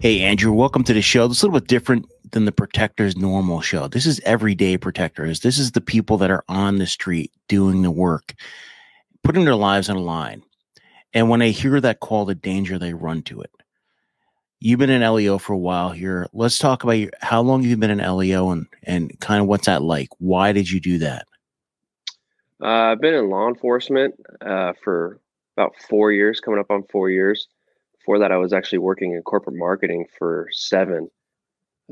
Hey, Andrew, welcome to the show. It's a little bit different than the Protectors normal show. This is everyday Protectors. This is the people that are on the street doing the work, putting their lives on the line. And when they hear that call to danger, they run to it. You've been in LEO for a while here. Let's talk about your, how long you've been in LEO and, and kind of what's that like? Why did you do that? Uh, I've been in law enforcement uh, for about four years, coming up on four years before that, I was actually working in corporate marketing for seven.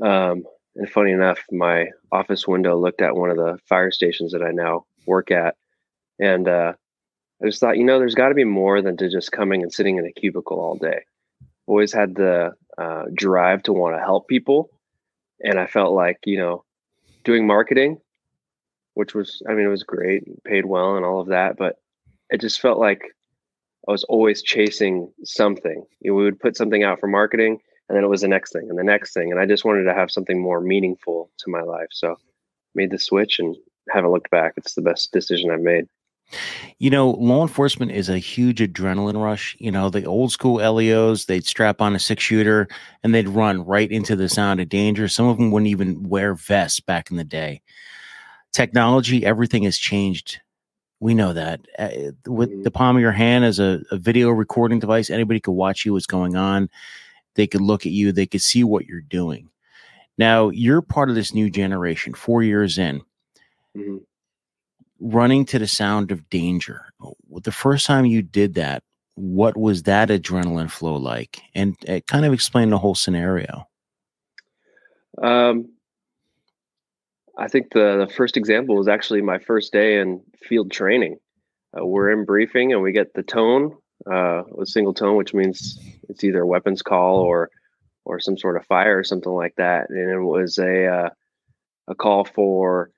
Um, and funny enough, my office window looked at one of the fire stations that I now work at. And uh, I just thought, you know, there's got to be more than to just coming and sitting in a cubicle all day. Always had the uh, drive to want to help people. And I felt like, you know, doing marketing, which was, I mean, it was great, paid well and all of that. But it just felt like I was always chasing something. You know, we would put something out for marketing, and then it was the next thing and the next thing, and I just wanted to have something more meaningful to my life. So, made the switch and haven't looked back. It's the best decision I've made. You know, law enforcement is a huge adrenaline rush. You know, the old school LEOs, they'd strap on a six shooter and they'd run right into the sound of danger. Some of them wouldn't even wear vests back in the day. Technology, everything has changed we know that uh, with mm-hmm. the palm of your hand as a, a, video recording device, anybody could watch you what's going on. They could look at you. They could see what you're doing. Now you're part of this new generation. Four years in, mm-hmm. running to the sound of danger. The first time you did that, what was that adrenaline flow like? And it uh, kind of explain the whole scenario. Um, I think the, the first example was actually my first day in field training. Uh, we're in briefing and we get the tone, uh, a single tone, which means it's either a weapons call or or some sort of fire or something like that. And it was a uh, a call for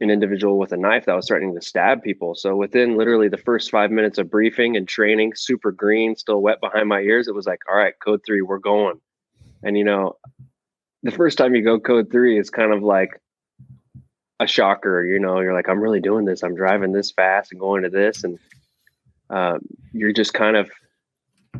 an individual with a knife that was threatening to stab people. So within literally the first five minutes of briefing and training, super green, still wet behind my ears, it was like, all right, code three, we're going. And you know, the first time you go code three is kind of like a shocker. You know, you're like, I'm really doing this. I'm driving this fast and going to this, and um, you're just kind of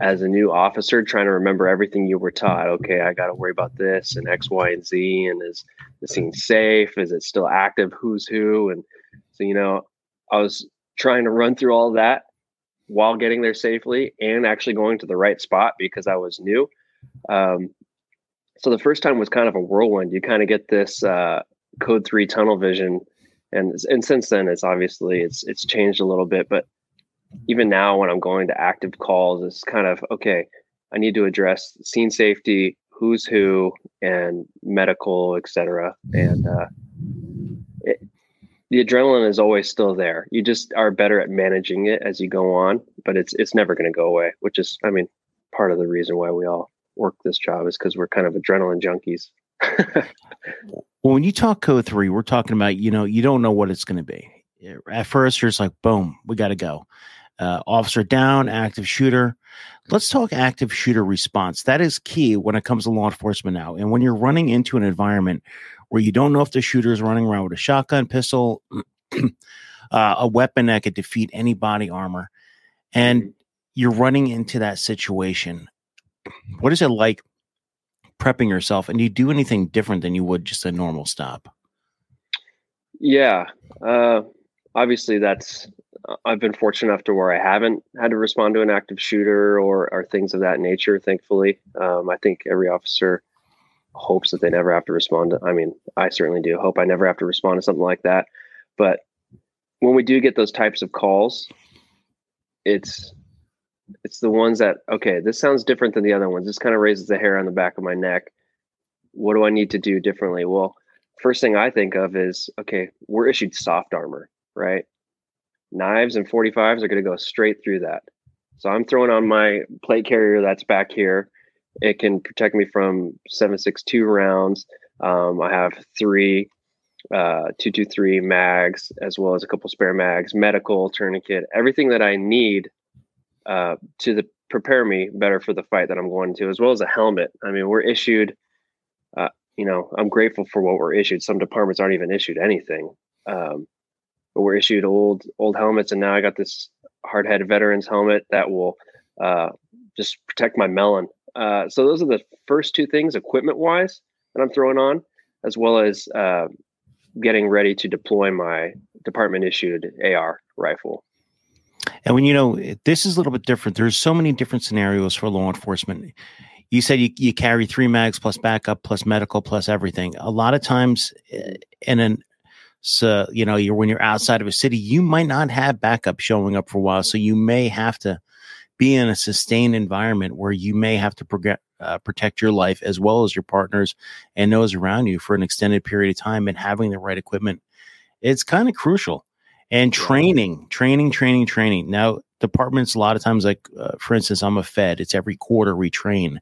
as a new officer trying to remember everything you were taught. Okay, I got to worry about this and X, Y, and Z, and is the scene safe? Is it still active? Who's who? And so you know, I was trying to run through all that while getting there safely and actually going to the right spot because I was new. Um, so the first time was kind of a whirlwind. You kind of get this uh, code three tunnel vision. And and since then it's obviously it's it's changed a little bit but even now when i'm going to active calls it's kind of okay i need to address scene safety who's who and medical etc and uh, it, the adrenaline is always still there. You just are better at managing it as you go on but it's it's never going to go away which is i mean part of the reason why we all work this job is because we're kind of adrenaline junkies well, when you talk code three, we're talking about, you know, you don't know what it's going to be. At first, you're just like, boom, we got to go. Uh, officer down, active shooter. Let's talk active shooter response. That is key when it comes to law enforcement now. And when you're running into an environment where you don't know if the shooter is running around with a shotgun, pistol, uh, a weapon that could defeat any body armor, and you're running into that situation, what is it like prepping yourself and do you do anything different than you would just a normal stop? Yeah uh, obviously that's uh, i've been fortunate enough to where i haven't had to respond to an active shooter or, or things of that nature thankfully. Um, i think every officer hopes that they never have to respond to i mean i certainly do hope i never have to respond to something like that. But when we do get those types of calls it's it's the ones that okay this sounds different than the other ones. This kind of raises the hair on the back of my neck. What do i need to do differently? Well first thing i think of is okay we're issued soft armor right? Knives and 45s are going to go straight through that. So i'm throwing on my plate carrier that's back here. It can protect me from 762 rounds. Um, i have three uh, 223 mags as well as a couple spare mags medical tourniquet everything that i need uh, to the prepare me better for the fight that I'm going to, as well as a helmet. I mean, we're issued. Uh, you know, I'm grateful for what we're issued. Some departments aren't even issued anything, um, but we're issued old old helmets, and now I got this hard head veterans helmet that will uh, just protect my melon Uh, so those are the first two things, equipment wise, that I'm throwing on, as well as uh, getting ready to deploy my department issued AR rifle. And when you know this is a little bit different, there's so many different scenarios for law enforcement. You said you, you carry three mags plus backup plus medical plus everything. A lot of times, eh, in an so you know you're when you're outside of a city, you might not have backup showing up for a while, so you may have to be in a sustained environment where you may have to prog- uh, protect your life as well as your partners and those around you for an extended period of time and having the right equipment it's kind of crucial and training training training training. Now departments a lot of times like uh, for instance i'm a fed. It's every quarter we train.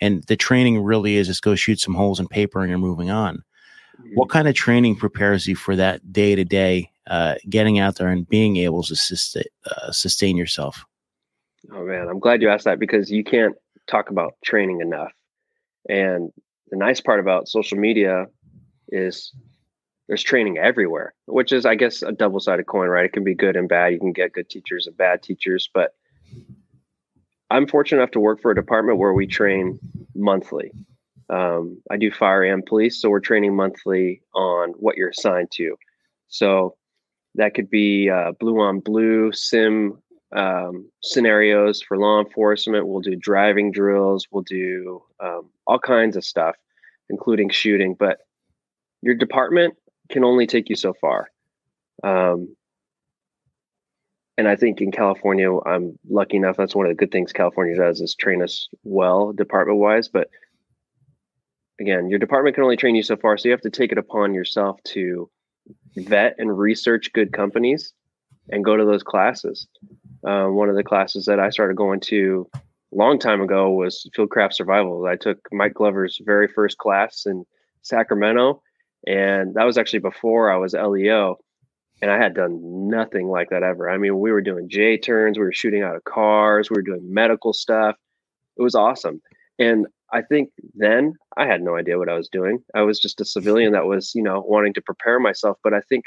And the training really is just go shoot some holes in paper and you're moving on. Mm-hmm. what kind of training prepares you for that day to day getting out there and being able to sustain, uh, sustain yourself? Oh man. I'm glad you asked that because you can't talk about training enough. And the nice part about social media is there's training everywhere, which is, I guess, a double sided coin, right? It can be good and bad. You can get good teachers and bad teachers. But I'm fortunate enough to work for a department where we train monthly. Um, I do fire and police, so we're training monthly on what you're assigned to. So that could be uh, blue on blue, sim um, scenarios for law enforcement. We'll do driving drills. We'll do um, all kinds of stuff, including shooting. But your department can only take you so far. Um, and I think in California, I'm lucky enough. That's one of the good things California does is train us well, department wise. But again, your department can only train you so far, so you have to take it upon yourself to vet and research good companies and go to those classes. Uh, one of the classes that I started going to a long time ago was Fieldcraft Survival. I took Mike Glover's very first class in Sacramento, and that was actually before I was LEO. And I had done nothing like that ever. I mean, we were doing J turns, we were shooting out of cars, we were doing medical stuff. It was awesome. And I think then I had no idea what I was doing. I was just a civilian that was, you know, wanting to prepare myself. But I think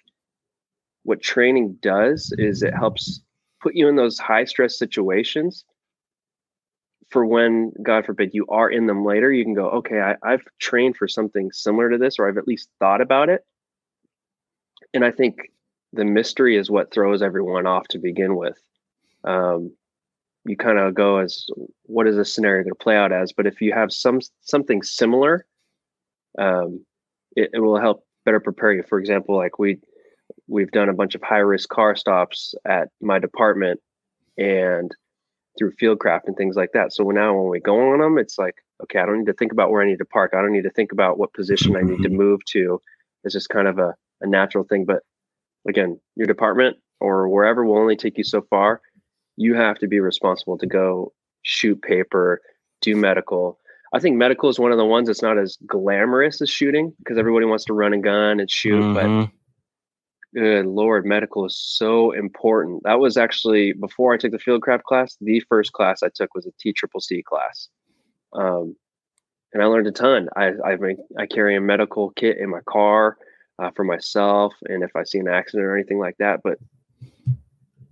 what training does is it helps put you in those high stress situations for when god forbid you are in them later you can go okay I, i've trained for something similar to this or i've at least thought about it. And i think the mystery is what throws everyone off to begin with. Um, you kind of go as what is this scenario going to play out as? But if you have some something similar um, it, it will help better prepare you. For example like we we've done a bunch of high risk car stops at my department and through fieldcraft and things like that. So now when we go on them, it's like, okay, I don't need to think about where I need to park. I don't need to think about what position I need to mm-hmm. move to. It's just kind of a, a natural thing. But again, your department or wherever will only take you so far. You have to be responsible to go shoot paper, do medical. I think medical is one of the ones that's not as glamorous as shooting because everybody wants to run a gun and shoot, mm-hmm. but Good Lord, medical is so important. That was actually before I took the fieldcraft class. The first class I took was a T triple C class, um, and I learned a ton. I I, make, I carry a medical kit in my car uh, for myself, and if I see an accident or anything like that. But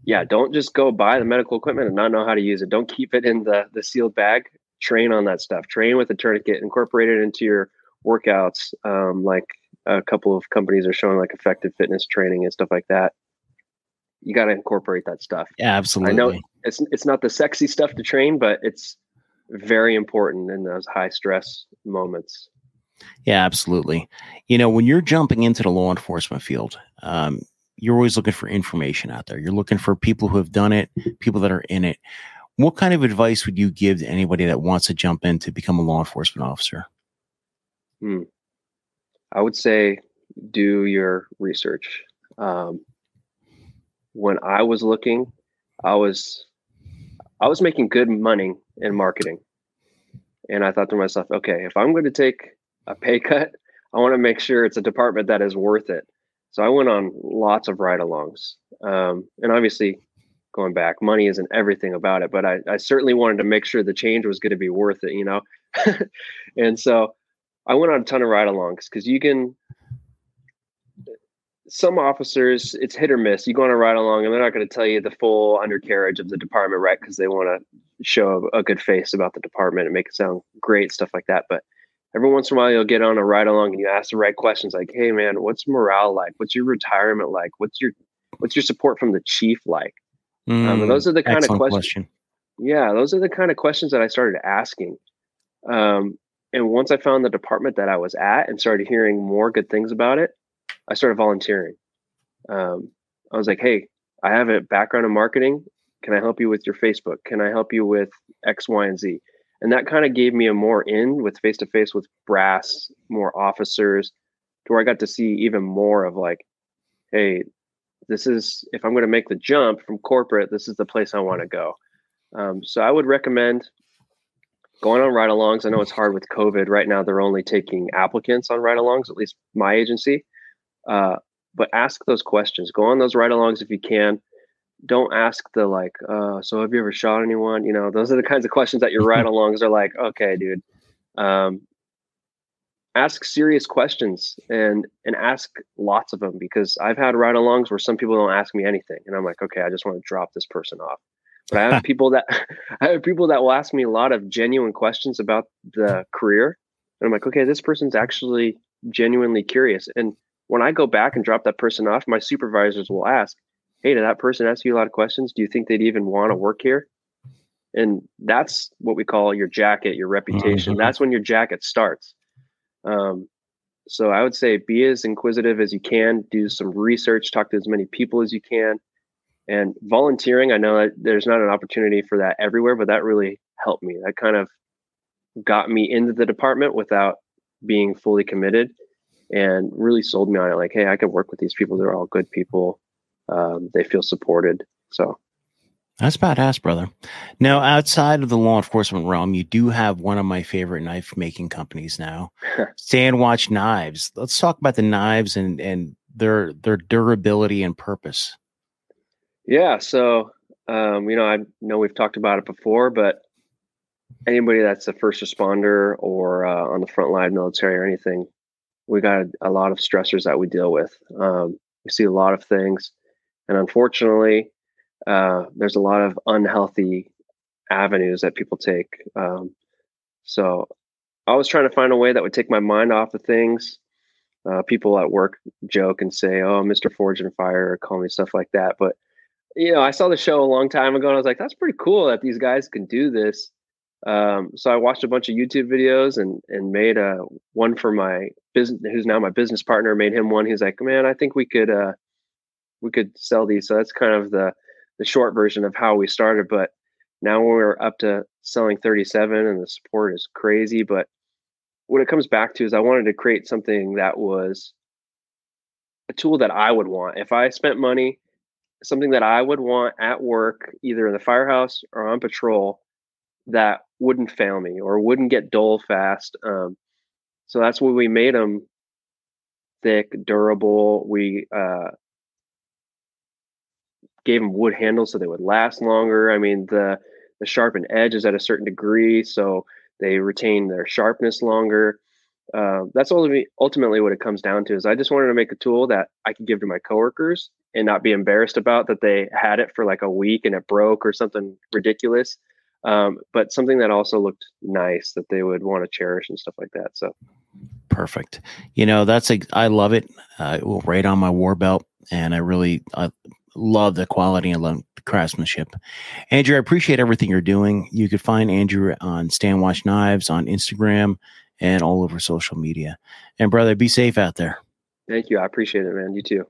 yeah, don't just go buy the medical equipment and not know how to use it. Don't keep it in the the sealed bag. Train on that stuff. Train with a tourniquet. Incorporate it into your workouts, um, like a couple of companies are showing like effective fitness training and stuff like that. You got to incorporate that stuff. Yeah, absolutely. I know it's it's not the sexy stuff to train, but it's very important in those high stress moments. Yeah, absolutely. You know, when you're jumping into the law enforcement field, um, you're always looking for information out there. You're looking for people who have done it, people that are in it. What kind of advice would you give to anybody that wants to jump in to become a law enforcement officer? Hmm. I would say do your research. Um, when I was looking, I was I was making good money in marketing, and I thought to myself, okay, if I'm going to take a pay cut, I want to make sure it's a department that is worth it. So I went on lots of ride-alongs, um, and obviously, going back, money isn't everything about it, but I, I certainly wanted to make sure the change was going to be worth it, you know. and so I went on a ton of ride alongs because you can. Some officers, it's hit or miss. You go on a ride along, and they're not going to tell you the full undercarriage of the department, right? Because they want to show a, a good face about the department and make it sound great, stuff like that. But every once in a while, you'll get on a ride along and you ask the right questions, like, "Hey, man, what's morale like? What's your retirement like? What's your what's your support from the chief like?" Mm, um, those are the kind of questions. Question. Yeah, those are the kind of questions that I started asking. Um, and once I found the department that I was at and started hearing more good things about it, I started volunteering. Um, I was like, hey, I have a background in marketing. Can I help you with your Facebook? Can I help you with X, Y, and Z? And that kind of gave me a more in with face to face with brass, more officers, to where I got to see even more of like, hey, this is if I'm going to make the jump from corporate, this is the place I want to go. Um, so I would recommend going on ride alongs. I know it's hard with COVID right now. They're only taking applicants on ride alongs, at least my agency. Uh, but ask those questions. Go on those ride alongs if you can. Don't ask the like, uh, so have you ever shot anyone? You know, those are the kinds of questions that your ride alongs are like, okay, dude. Um, ask serious questions and and ask lots of them because I've had ride alongs where some people don't ask me anything, and I'm like, okay, I just want to drop this person off. But I have people that I have people that will ask me a lot of genuine questions about the career. And I'm like, okay, this person's actually genuinely curious. And when I go back and drop that person off, my supervisors will ask, Hey, did that person ask you a lot of questions? Do you think they'd even want to work here? And that's what we call your jacket, your reputation. Mm-hmm. That's when your jacket starts. Um, so I would say be as inquisitive as you can, do some research, talk to as many people as you can. And volunteering, I know that there's not an opportunity for that everywhere, but that really helped me. That kind of got me into the department without being fully committed and really sold me on it. Like, hey, I can work with these people. They're all good people. Um, they feel supported. So that's badass, brother. Now, outside of the law enforcement realm, you do have one of my favorite knife making companies now, Stand Watch Knives. Let's talk about the knives and and their their durability and purpose. Yeah. So, um, you know, I know we've talked about it before, but anybody that's a first responder or uh, on the front line military or anything, we got a lot of stressors that we deal with. Um, we see a lot of things. And unfortunately, uh, there's a lot of unhealthy avenues that people take. Um, so I was trying to find a way that would take my mind off of things. Uh, people at work joke and say, "Oh, Mr. Forged in Fire," call me stuff like that. But you know, I saw the show a long time ago and I was like, that's pretty cool that these guys can do this. Um, so I watched a bunch of YouTube videos and and made a one for my business, who's now my business partner. Made him one. He's like, man, I think we could uh, we could sell these. So that's kind of the the short version of how we started. But now we're up to selling 37, and the support is crazy. But what it comes back to is I wanted to create something that was a tool that I would want. If I spent money something that I would want at work, either in the firehouse or on patrol, that wouldn't fail me or wouldn't get dull fast. Um, so that's why we made them thick, durable. We uh, gave them wood handles so they would last longer. I mean, the the sharpened edge is at a certain degree, so they retain their sharpness longer. Uh, that's ultimately what it comes down to. Is I just wanted to make a tool that I could give to my coworkers and not be embarrassed about that they had it for like a week and it broke or something ridiculous. Um, but something that also looked nice that they would want to cherish and stuff like that. So perfect. You know, that's a, I love it. Uh, it will right on my war belt. And I really I love the quality and love the craftsmanship. Andrew, I appreciate everything you're doing. You could find Andrew on Stand Watch Knives on Instagram and all over social media. And brother, be safe out there. Thank you. I appreciate it, man. You too.